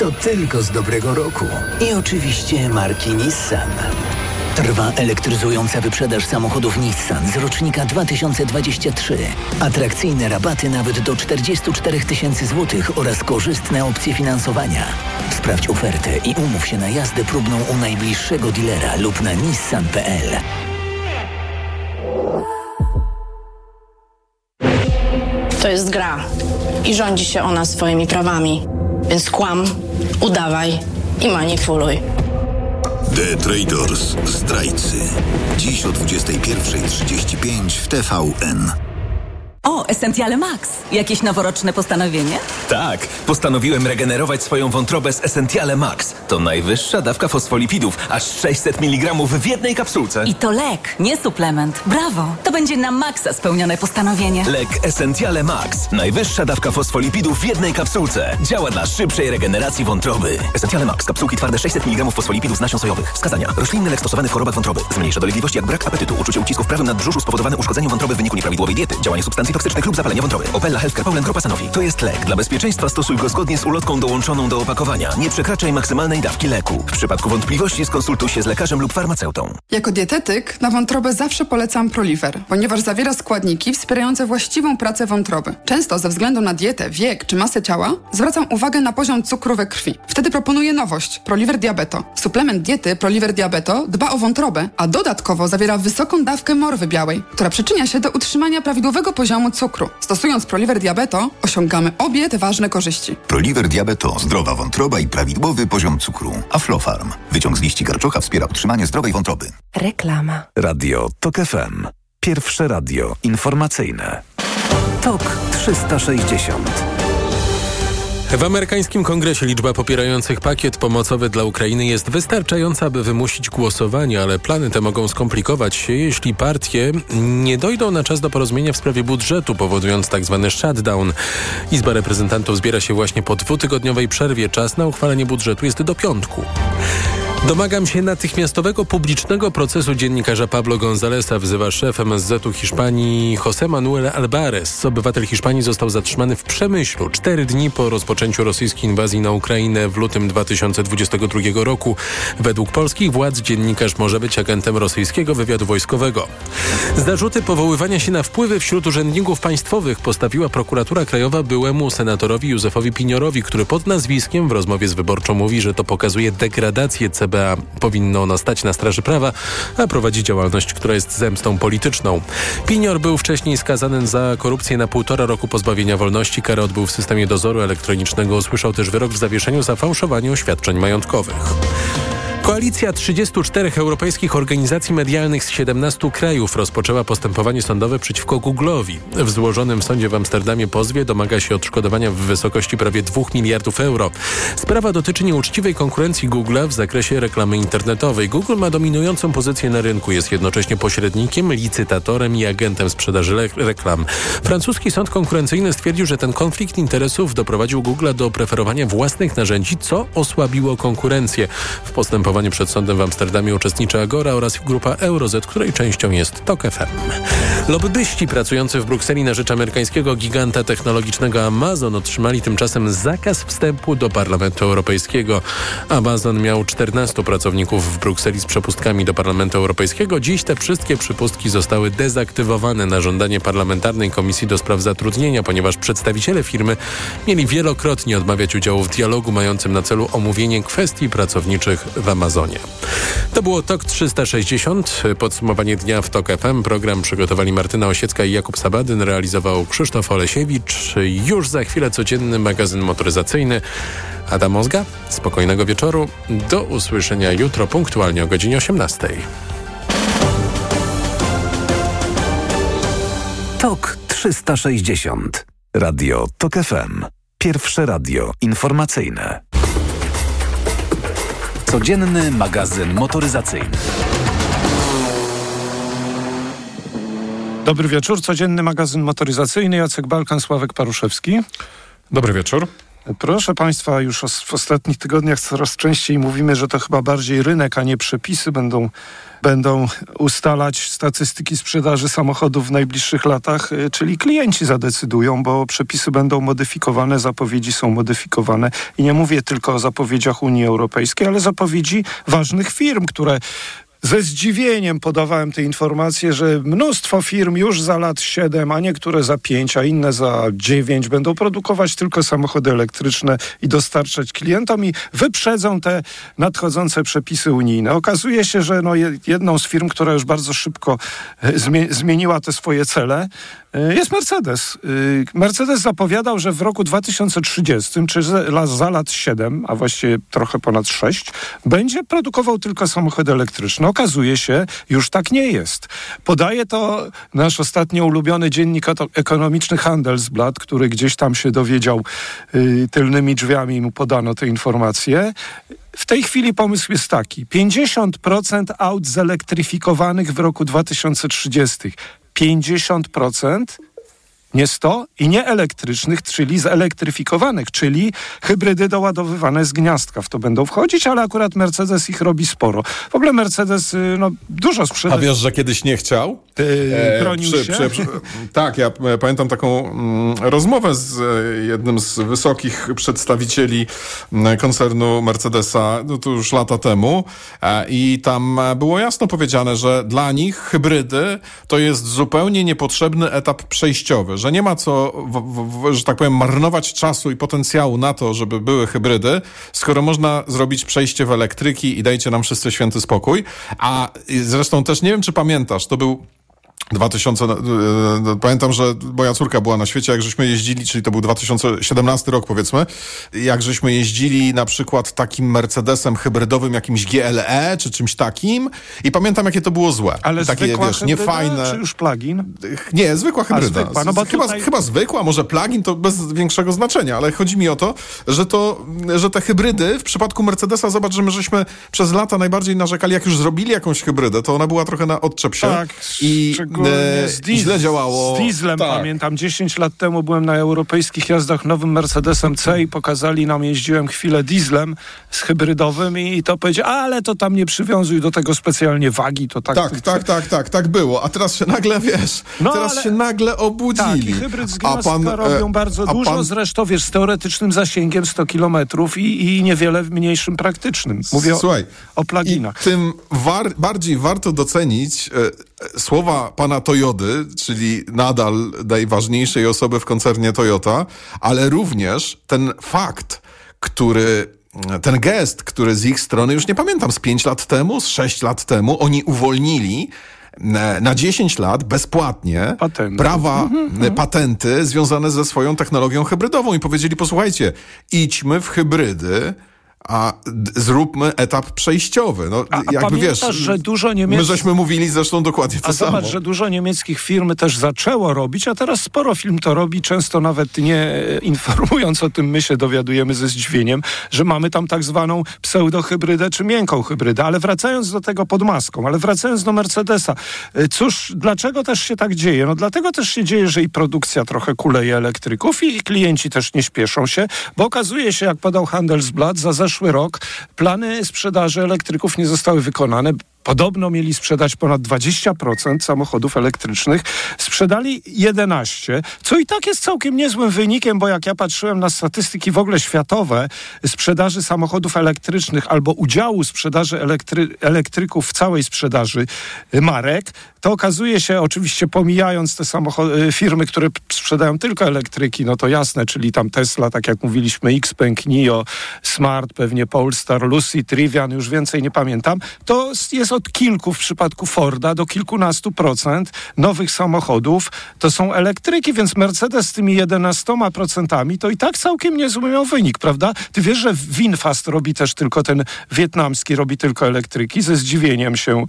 to tylko z dobrego roku. I oczywiście marki Nissan. Trwa elektryzująca wyprzedaż samochodów Nissan z rocznika 2023. Atrakcyjne rabaty nawet do 44 tysięcy złotych oraz korzystne opcje finansowania. Sprawdź ofertę i umów się na jazdę próbną u najbliższego dealera lub na nissan.pl. To jest gra i rządzi się ona swoimi prawami. Więc kłam, udawaj i manipuluj. The Traders. Zdrajcy. Dziś o 21.35 w TVN. O, Essentiale Max. Jakieś noworoczne postanowienie? Tak, postanowiłem regenerować swoją wątrobę z Essentiale Max. To najwyższa dawka fosfolipidów, aż 600 mg w jednej kapsułce. I to lek, nie suplement. Brawo! To będzie na maksa spełnione postanowienie. Lek Essentiale Max. Najwyższa dawka fosfolipidów w jednej kapsułce. Działa dla szybszej regeneracji wątroby. Essentiale Max. Kapsułki twarde 600 mg fosfolipidów z nasion sojowych. Wskazania. Roślinny lek stosowany w chorobach wątroby. Zmniejsza dolegliwości jak brak apetytu, uczucie ucisku w prawym nadbrzuszu spowodowane uszkodzeniem wątroby w wyniku nieprawidłowej diety, działanie substancji toksycznych lub zapalenia wątroby. Opella Healthcare Poland Grupa Sanofi. To jest lek. Dla bezpieczeństwa stosuj go zgodnie z ulotką dołączoną do opakowania. Nie przekraczaj maksymalnej dawki leku. W przypadku wątpliwości skonsultuj się z lekarzem lub farmaceutą. Jako dietetyk na wątrobę zawsze polecam Proliver, ponieważ zawiera składniki wspierające właściwą pracę wątroby. Często ze względu na dietę, wiek czy masę ciała zwracam uwagę na poziom cukru we krwi. Wtedy proponuję nowość Proliver Diabeto. Suplement diety Proliver Diabeto dba o wątrobę, a dodatkowo zawiera wysoką dawkę morwy białej, która przyczynia się do utrzymania prawidłowego poziomu cukru. Stosując Proliver Diabeto osiągamy obie te ważne korzyści. Proliver Diabeto. Zdrowa wątroba i prawidłowy poziom cukru. Aflofarm. Wyciąg z liści karczocha wspiera utrzymanie zdrowej wątroby. Reklama. Radio TOK FM. Pierwsze radio informacyjne. TOK 360. W amerykańskim kongresie liczba popierających pakiet pomocowy dla Ukrainy jest wystarczająca, aby wymusić głosowanie, ale plany te mogą skomplikować się, jeśli partie nie dojdą na czas do porozumienia w sprawie budżetu, powodując tzw. Tak shutdown. Izba reprezentantów zbiera się właśnie po dwutygodniowej przerwie. Czas na uchwalenie budżetu jest do piątku. Domagam się natychmiastowego publicznego procesu dziennikarza Pablo Gonzalesa, wzywa szef MSZ-u Hiszpanii José Manuel Alvarez. Obywatel Hiszpanii został zatrzymany w Przemyślu cztery dni po rozpoczęciu rosyjskiej inwazji na Ukrainę w lutym 2022 roku. Według polskich władz dziennikarz może być agentem rosyjskiego wywiadu wojskowego. Zarzuty powoływania się na wpływy wśród urzędników państwowych postawiła prokuratura krajowa byłemu senatorowi Józefowi Piniorowi, który pod nazwiskiem w rozmowie z wyborczą mówi, że to pokazuje degradację CB CBA powinno ono stać na straży prawa, a prowadzi działalność, która jest zemstą polityczną. Pinior był wcześniej skazany za korupcję na półtora roku pozbawienia wolności. Karę odbył w systemie dozoru elektronicznego. Usłyszał też wyrok w zawieszeniu za fałszowanie oświadczeń majątkowych. Koalicja 34 europejskich organizacji medialnych z 17 krajów rozpoczęła postępowanie sądowe przeciwko Google'owi. W złożonym w sądzie w Amsterdamie pozwie domaga się odszkodowania w wysokości prawie 2 miliardów euro. Sprawa dotyczy nieuczciwej konkurencji Google'a w zakresie reklamy internetowej. Google ma dominującą pozycję na rynku, jest jednocześnie pośrednikiem, licytatorem i agentem sprzedaży reklam. Francuski sąd konkurencyjny stwierdził, że ten konflikt interesów doprowadził Google do preferowania własnych narzędzi, co osłabiło konkurencję. W postępowaniu przed sądem w Amsterdamie uczestniczy Agora oraz grupa Eurozet, której częścią jest TOK FM. Lobbyści pracujący w Brukseli na rzecz amerykańskiego giganta technologicznego Amazon otrzymali tymczasem zakaz wstępu do Parlamentu Europejskiego. Amazon miał 14 pracowników w Brukseli z przepustkami do Parlamentu Europejskiego. Dziś te wszystkie przypustki zostały dezaktywowane na żądanie Parlamentarnej Komisji do Spraw Zatrudnienia, ponieważ przedstawiciele firmy mieli wielokrotnie odmawiać udziału w dialogu mającym na celu omówienie kwestii pracowniczych w Amazonie. Amazonie. To było TOK 360. Podsumowanie dnia w TOK FM. Program przygotowali Martyna Osiecka i Jakub Sabadyn. Realizował Krzysztof Olesiewicz. Już za chwilę codzienny magazyn motoryzacyjny. Adam Mozga. Spokojnego wieczoru. Do usłyszenia jutro punktualnie o godzinie 18. TOK 360. Radio TOK FM. Pierwsze radio informacyjne. Codzienny magazyn motoryzacyjny. Dobry wieczór, codzienny magazyn motoryzacyjny. Jacek Balkan, Sławek Paruszewski. Dobry wieczór. Proszę Państwa, już w ostatnich tygodniach coraz częściej mówimy, że to chyba bardziej rynek, a nie przepisy będą, będą ustalać statystyki sprzedaży samochodów w najbliższych latach, y, czyli klienci zadecydują, bo przepisy będą modyfikowane, zapowiedzi są modyfikowane. I nie mówię tylko o zapowiedziach Unii Europejskiej, ale zapowiedzi ważnych firm, które ze zdziwieniem podawałem te informacje, że mnóstwo firm już za lat 7, a niektóre za 5, a inne za 9 będą produkować tylko samochody elektryczne i dostarczać klientom i wyprzedzą te nadchodzące przepisy unijne. Okazuje się, że no jedną z firm, która już bardzo szybko e, zmieniła te swoje cele, jest Mercedes. E, Mercedes zapowiadał, że w roku 2030, czy za, za lat 7, a właściwie trochę ponad 6, będzie produkował tylko samochody elektryczne okazuje się, już tak nie jest. Podaje to nasz ostatnio ulubiony dziennik ekonomiczny Handelsblatt, który gdzieś tam się dowiedział y, tylnymi drzwiami, mu podano te informacje. W tej chwili pomysł jest taki: 50% aut zelektryfikowanych w roku 2030. 50% nie 100 i nie elektrycznych, czyli zelektryfikowanych, czyli hybrydy doładowywane z gniazdka. W to będą wchodzić, ale akurat Mercedes ich robi sporo. W ogóle Mercedes y, no, dużo sprzeda. A wiesz, że kiedyś nie chciał? Yy, bronił przy, się? Przy, przy, tak, ja e, pamiętam taką mm, rozmowę z e, jednym z wysokich przedstawicieli koncernu Mercedesa, no to już lata temu e, i tam było jasno powiedziane, że dla nich hybrydy to jest zupełnie niepotrzebny etap przejściowy, że nie ma co, w, w, że tak powiem, marnować czasu i potencjału na to, żeby były hybrydy, skoro można zrobić przejście w elektryki i dajcie nam wszyscy święty spokój. A zresztą też nie wiem, czy pamiętasz, to był 2000, e, e, pamiętam, że moja córka była na świecie, jak żeśmy jeździli, czyli to był 2017 rok powiedzmy, jak żeśmy jeździli na przykład takim Mercedesem hybrydowym, jakimś GLE czy czymś takim i pamiętam, jakie to było złe. Ale takie, zwykła wiesz, niefajne. czy już plugin? Nie, zwykła hybryda. Zwykła, no bo chyba, tutaj... chyba zwykła, może plugin to bez większego znaczenia, ale chodzi mi o to, że to, że te hybrydy w przypadku Mercedesa, zobacz, że my żeśmy przez lata najbardziej narzekali, jak już zrobili jakąś hybrydę, to ona była trochę na odczep się. Tak, i z diesl, źle działało. Z dieslem tak. pamiętam. 10 lat temu byłem na europejskich jazdach nowym Mercedesem C i pokazali nam, jeździłem chwilę dieslem z hybrydowym i to powiedział, ale to tam nie przywiązuj do tego specjalnie wagi, to tak. Tak, tak, tak, tak, tak było. A teraz się nagle, wiesz, no, teraz ale... się nagle obudzili. Tak, i hybryd z a pan, robią e, bardzo dużo, pan... zresztą wiesz, z teoretycznym zasięgiem 100 kilometrów i, i niewiele mniejszym praktycznym. Mówię Słuchaj, o, o pluginach. tym war, bardziej warto docenić e, słowa pana Toyody, czyli nadal najważniejszej osoby w koncernie Toyota, ale również ten fakt, który ten gest, który z ich strony, już nie pamiętam, z 5 lat temu, z 6 lat temu, oni uwolnili e, na 10 lat bezpłatnie patenty. prawa, mhm, mhm. patenty związane ze swoją technologią hybrydową i powiedzieli, posłuchajcie, idźmy w hybrydy, a zróbmy etap przejściowy. No, a, jakby wiesz, że dużo niemieckich... My żeśmy mówili zresztą dokładnie to a samo. zobacz, że dużo niemieckich firm też zaczęło robić, a teraz sporo firm to robi, często nawet nie informując o tym, my się dowiadujemy ze zdziwieniem, że mamy tam tak zwaną pseudohybrydę czy miękką hybrydę. Ale wracając do tego pod maską, ale wracając do Mercedesa, y, cóż, dlaczego też się tak dzieje? No dlatego też się dzieje, że i produkcja trochę kuleje elektryków i klienci też nie śpieszą się, bo okazuje się, jak podał Handelsblatt, za zeszły rok plany sprzedaży elektryków nie zostały wykonane. Podobno mieli sprzedać ponad 20% samochodów elektrycznych. Sprzedali 11, co i tak jest całkiem niezłym wynikiem, bo jak ja patrzyłem na statystyki w ogóle światowe sprzedaży samochodów elektrycznych albo udziału sprzedaży elektry elektryków w całej sprzedaży marek, to okazuje się, oczywiście pomijając te samochody, firmy, które sprzedają tylko elektryki, no to jasne, czyli tam Tesla, tak jak mówiliśmy, Xpeng, NIO, Smart, pewnie Polestar, Lucy, Trivian, już więcej nie pamiętam, to jest od kilku w przypadku Forda do kilkunastu procent nowych samochodów to są elektryki, więc Mercedes z tymi 11 procentami to i tak całkiem niezły miał wynik, prawda? Ty wiesz, że Winfast robi też tylko ten wietnamski, robi tylko elektryki. Ze zdziwieniem się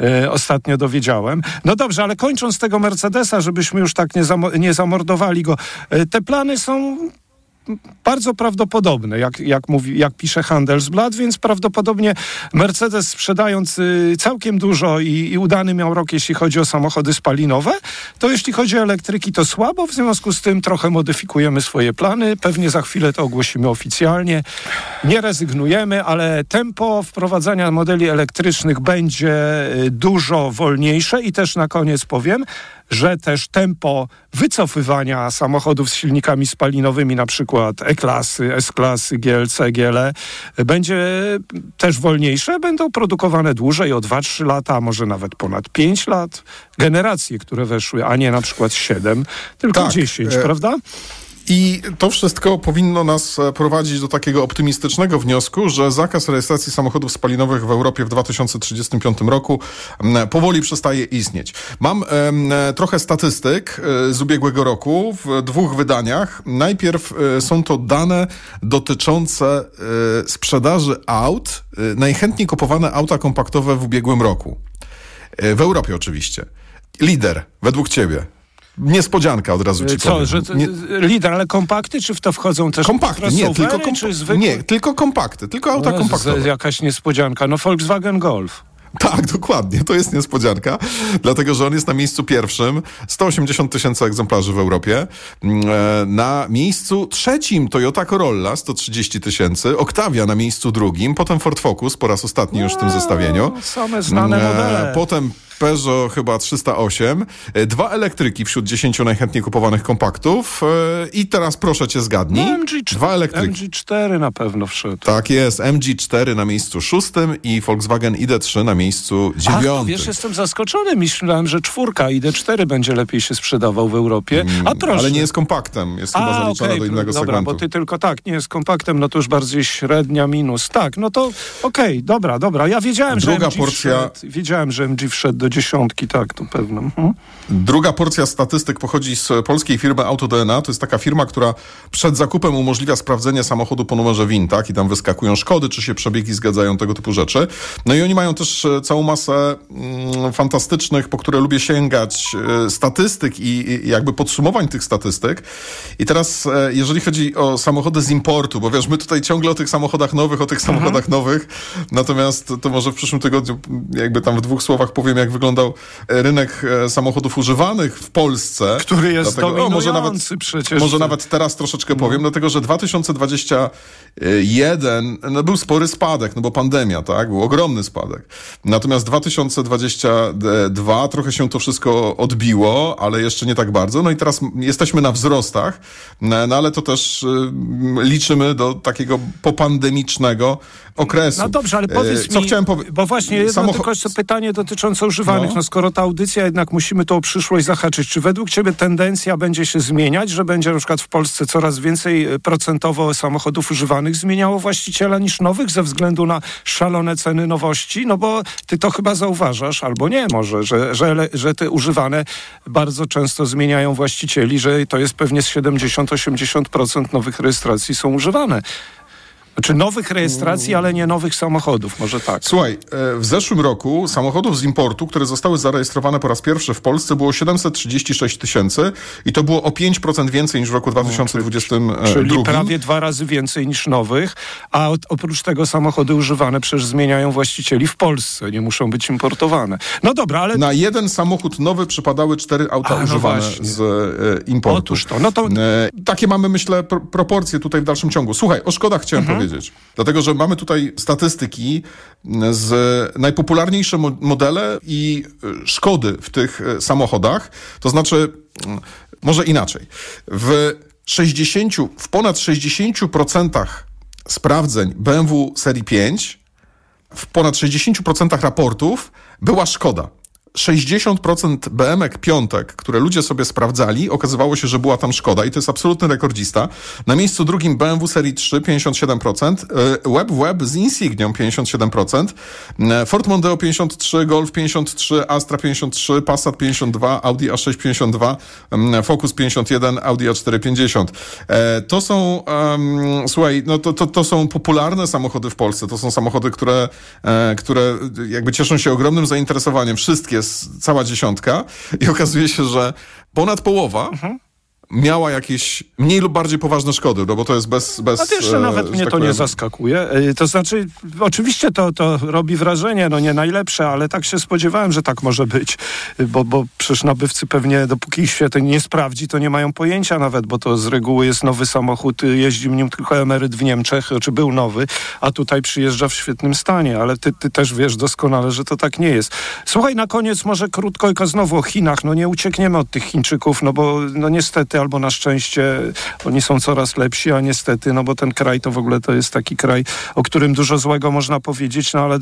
e, ostatnio dowiedziałem. No dobrze, ale kończąc tego Mercedesa, żebyśmy już tak nie, nie zamordowali go, e, te plany są bardzo prawdopodobne, jak, jak, mówi, jak pisze Handelsblatt, więc prawdopodobnie Mercedes sprzedając y, całkiem dużo i, i udany miał rok, jeśli chodzi o samochody spalinowe, to jeśli chodzi o elektryki, to słabo, w związku z tym trochę modyfikujemy swoje plany, pewnie za chwilę to ogłosimy oficjalnie. Nie rezygnujemy, ale tempo wprowadzania modeli elektrycznych będzie y, dużo wolniejsze i też na koniec powiem, że też tempo wycofywania samochodów z silnikami spalinowymi, na przykład E-klasy, S-klasy, GLC, GLE, będzie też wolniejsze, będą produkowane dłużej, o 2-3 lata, a może nawet ponad 5 lat. Generacje, które weszły, a nie na przykład 7, tylko Tak, 10, e, prawda? I to wszystko powinno nas e, prowadzić do takiego optymistycznego wniosku, że zakaz rejestracji samochodów spalinowych w Europie w 2035 roku powoli przestaje istnieć. Mam e, trochę statystyk e, z ubiegłego roku w dwóch wydaniach. Najpierw są to dane dotyczące sprzedaży aut, najchętniej kupowane auta kompaktowe w ubiegłym roku. W Europie oczywiście. Lider, według ciebie. Niespodzianka od razu ci Co, powiem. że to, Nie- lider, ale kompakty, czy w to wchodzą też Kompakty, nie, tylko, zwykłe? nie, tylko kompakty, tylko auta No, kompaktowe. z- Jakaś niespodzianka. No Volkswagen Golf. Tak, dokładnie, to jest niespodzianka, dlatego że on jest na miejscu pierwszym, 180 tysięcy egzemplarzy w Europie. Mm, e, Na miejscu trzecim Toyota Corolla, 130 tysięcy, Octavia na miejscu drugim, potem Ford Focus po raz ostatni już w tym zestawieniu. Same znane Mm, e, modele. Potem Peugeot chyba 308, e, dwa elektryki wśród 10 najchętniej kupowanych kompaktów e, i teraz proszę cię zgadnij, No, MG4, dwa elektryki. MG4 na pewno wszedł. Tak jest, MG4 na miejscu szóstym i Volkswagen ID3 na miejscu Ach, dziewiątym. wiesz, jestem zaskoczony. Myślałem, że czwórka ID4 będzie lepiej się sprzedawał w Europie. A proszę. Mm, Ale nie jest kompaktem, jest chyba A, zaliczona okej, do innego dobra, segmentu. bo ty tylko tak, nie jest kompaktem, no to już bardziej średnia minus. Tak, no to okej, dobra, dobra. Ja wiedziałem, Druga że MG porcja- wszedł, wiedziałem, że MG wszedł do dziesiątki, tak, to pewno. Mhm. Druga porcja statystyk pochodzi z polskiej firmy AutoDNA. To jest taka firma, która przed zakupem umożliwia sprawdzenie samochodu po numerze WIN, tak? I tam wyskakują szkody, czy się przebiegi zgadzają, tego typu rzeczy. No i oni mają też e, całą masę mm, fantastycznych, po które lubię sięgać, e, statystyk i, i jakby podsumowań tych statystyk. I teraz, e, jeżeli chodzi o samochody z importu, bo wiesz, my tutaj ciągle o tych samochodach nowych, o tych Mhm. samochodach nowych, natomiast to może w przyszłym tygodniu jakby tam w dwóch słowach powiem, jak wyglądał e, rynek e, samochodów używanych w Polsce. Który jest o, może nawet, dominujący przecież. może nawet teraz troszeczkę powiem, dlatego że 2021 no, był spory spadek, no bo pandemia, tak? Był ogromny spadek. Natomiast 2022 trochę się to wszystko odbiło, ale jeszcze nie tak bardzo. No i teraz jesteśmy na wzrostach, no, no ale to też y, liczymy do takiego popandemicznego okresu. No dobrze, ale E, powiedz Co mi, chciałem powiedzieć? bo właśnie jedno Samocho- tylko pytanie dotyczące No. No. skoro ta audycja, jednak musimy to o przyszłość zahaczyć. Czy według ciebie tendencja będzie się zmieniać, że będzie na przykład w Polsce coraz więcej e, procentowo samochodów używanych zmieniało właściciela niż nowych ze względu na szalone ceny nowości? No bo ty to chyba zauważasz, albo nie może, że, że, że te używane bardzo często zmieniają właścicieli, że to jest pewnie z 70-80% nowych rejestracji są używane. Znaczy nowych rejestracji, ale nie nowych samochodów, może tak. Słuchaj, e, w zeszłym roku samochodów z importu, które zostały zarejestrowane po raz pierwszy w Polsce było 736 tysięcy i to było o 5% więcej niż w roku 2022. Czyli prawie dwa razy więcej niż nowych, a oprócz tego samochody używane przecież zmieniają właścicieli w Polsce, nie muszą być importowane. No dobra, ale Na jeden samochód nowy przypadały cztery auta A, no używane właśnie. z e, importu. Otóż to, no to- E, takie mamy, myślę, pro, proporcje tutaj w dalszym ciągu. Słuchaj, o szkodach chciałem Mhm. powiedzieć. Dlatego, że mamy tutaj statystyki z najpopularniejsze mo- modele i e, szkody w tych e, samochodach. To znaczy, mm, może inaczej. W 60, w ponad 60% sprawdzeń BMW serii 5 w ponad 60% raportów była szkoda. 60% BMek piątek, które ludzie sobie sprawdzali, okazywało się, że była tam szkoda i to jest absolutny rekordzista. Na miejscu drugim BMW serii 3 57%, e, Web Web z Insignią 57%, e, Ford Mondeo 53, Golf 53, Astra 53, Passat 52, Audi A6 52, mm, Focus 51, Audi A4 50. E, To są, em, słuchaj, no to, to, to są popularne samochody w Polsce. To są samochody, które, e, które jakby cieszą się ogromnym zainteresowaniem. Wszystkie, s- cała dziesiątka. I okazuje się, że ponad połowa miała jakieś mniej lub bardziej poważne szkody, no bo to jest bez... bez A wiesz, że e, nawet że mnie tak to nie powiem, zaskakuje. E, To znaczy, oczywiście to, to robi wrażenie, no nie najlepsze, ale tak się spodziewałem, że tak może być, bo, bo przecież nabywcy pewnie, dopóki się to nie sprawdzi, to nie mają pojęcia nawet, bo to z reguły jest nowy samochód, y, jeździ nim tylko emeryt w Niemczech, czy był nowy, a tutaj przyjeżdża w świetnym stanie, ale ty, ty też wiesz doskonale, że to tak nie jest. Słuchaj, na koniec może krótko i znowu o Chinach. No nie uciekniemy od tych Chińczyków, no bo no niestety albo na szczęście oni są coraz lepsi, a niestety, no bo ten kraj to w ogóle to jest taki kraj, o którym dużo złego można powiedzieć, no ale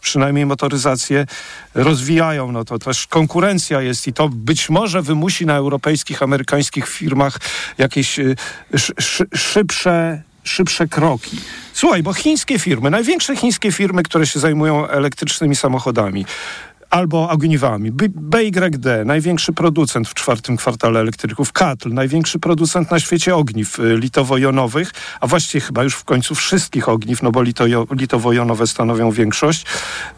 przynajmniej motoryzację rozwijają. No to też konkurencja jest i to być może wymusi na europejskich, amerykańskich firmach jakieś y, szy, szy, szybsze szybsze kroki. Słuchaj, bo chińskie firmy, największe chińskie firmy, które się zajmują elektrycznymi samochodami, albo ogniwami. BYD, największy producent w czwartym kwartale elektryków. Katl, największy producent na świecie ogniw y, litowo-jonowych, a właściwie chyba już w końcu wszystkich ogniw, no bo lito- litowo-jonowe stanowią większość.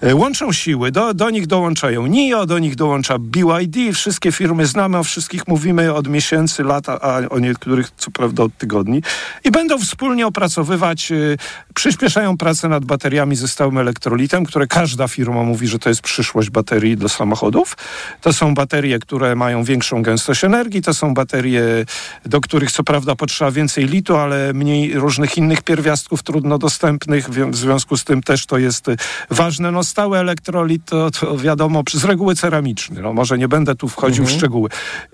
Y, Łączą siły, do, do nich dołączają NIO, do nich dołącza BYD, wszystkie firmy znamy, o wszystkich mówimy od miesięcy, lat, a o niektórych co prawda od tygodni. I będą wspólnie opracowywać, y, przyspieszają pracę nad bateriami ze stałym elektrolitem, które każda firma mówi, że to jest przyszłość baterii do samochodów. To są baterie, które mają większą gęstość energii, to są baterie, do których co prawda potrzeba więcej litu, ale mniej różnych innych pierwiastków trudno dostępnych, w związku z tym też to jest y, ważne. No stały elektrolit to, to wiadomo, z reguły ceramiczny, no może nie będę tu wchodził w szczegóły.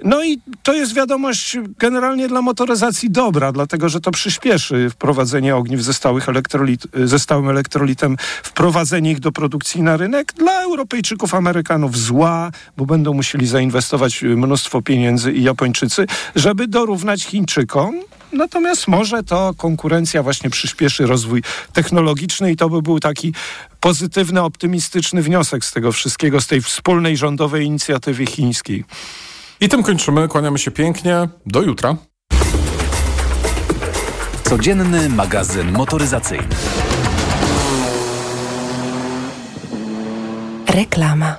No i to jest wiadomość generalnie dla motoryzacji dobra, dlatego że to przyspieszy wprowadzenie ogniw ze, stałych elektrolit, ze stałym elektrolitem, wprowadzenie ich do produkcji na rynek. Dla Europejczyków, Amerykanów zła, bo będą musieli zainwestować mnóstwo pieniędzy i Japończycy, żeby dorównać Chińczykom. Natomiast może to konkurencja właśnie przyspieszy rozwój technologiczny i to by był taki pozytywny, optymistyczny wniosek z tego wszystkiego, z tej wspólnej rządowej inicjatywy chińskiej. I tym kończymy. Kłaniamy się pięknie. Do jutra. Codzienny magazyn motoryzacyjny. Reklama.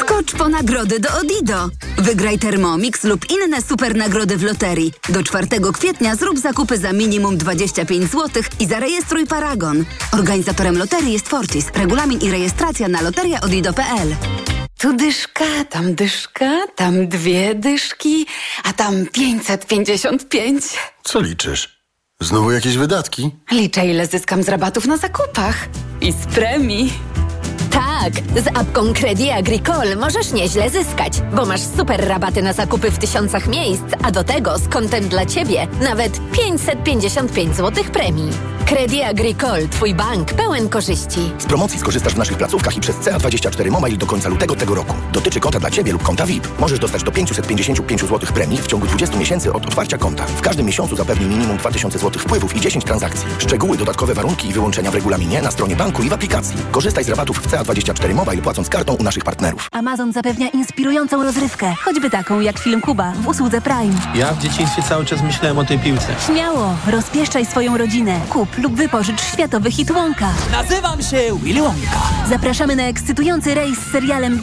Skocz po nagrody do Odido. Wygraj Thermomix lub inne super nagrody w loterii. Do 4 kwietnia zrób zakupy za minimum 25 zł i zarejestruj Paragon. Organizatorem loterii jest Fortis. Regulamin i rejestracja na loteriaodido.pl. Tu dyszka, tam dyszka, tam dwie dyszki, a tam 555. Co liczysz? Znowu jakieś wydatki? Liczę, ile zyskam z rabatów na zakupach i z premii. Tak, z apką Credit Agricole możesz nieźle zyskać, bo masz super rabaty na zakupy w tysiącach miejsc, a do tego z kontem dla Ciebie nawet 555 zł premii. Credit Agricole, Twój bank pełen korzyści. Z promocji skorzystasz w naszych placówkach i przez CA24 Mobile do końca lutego tego roku. Dotyczy konta dla Ciebie lub konta VIP. Możesz dostać do 555 zł premii w ciągu 20 miesięcy od otwarcia konta. W każdym miesiącu zapewni minimum 2000 zł wpływów i 10 transakcji. Szczegóły, dodatkowe warunki i wyłączenia w regulaminie na stronie banku i w aplikacji. Korzystaj z rabatów w CA24 Mobile płacąc kartą u naszych partnerów. Amazon zapewnia inspirującą rozrywkę, choćby taką jak film Kuba w usłudze Prime. Ja w dzieciństwie cały czas myślałem o tej piłce. Śmiało, rozpieszczaj swoją rodzinę. Kup lub wypożycz światowy hit Wonka. Nazywam się Willy Wonka. Zapraszamy na ekscytujący rejs z serialem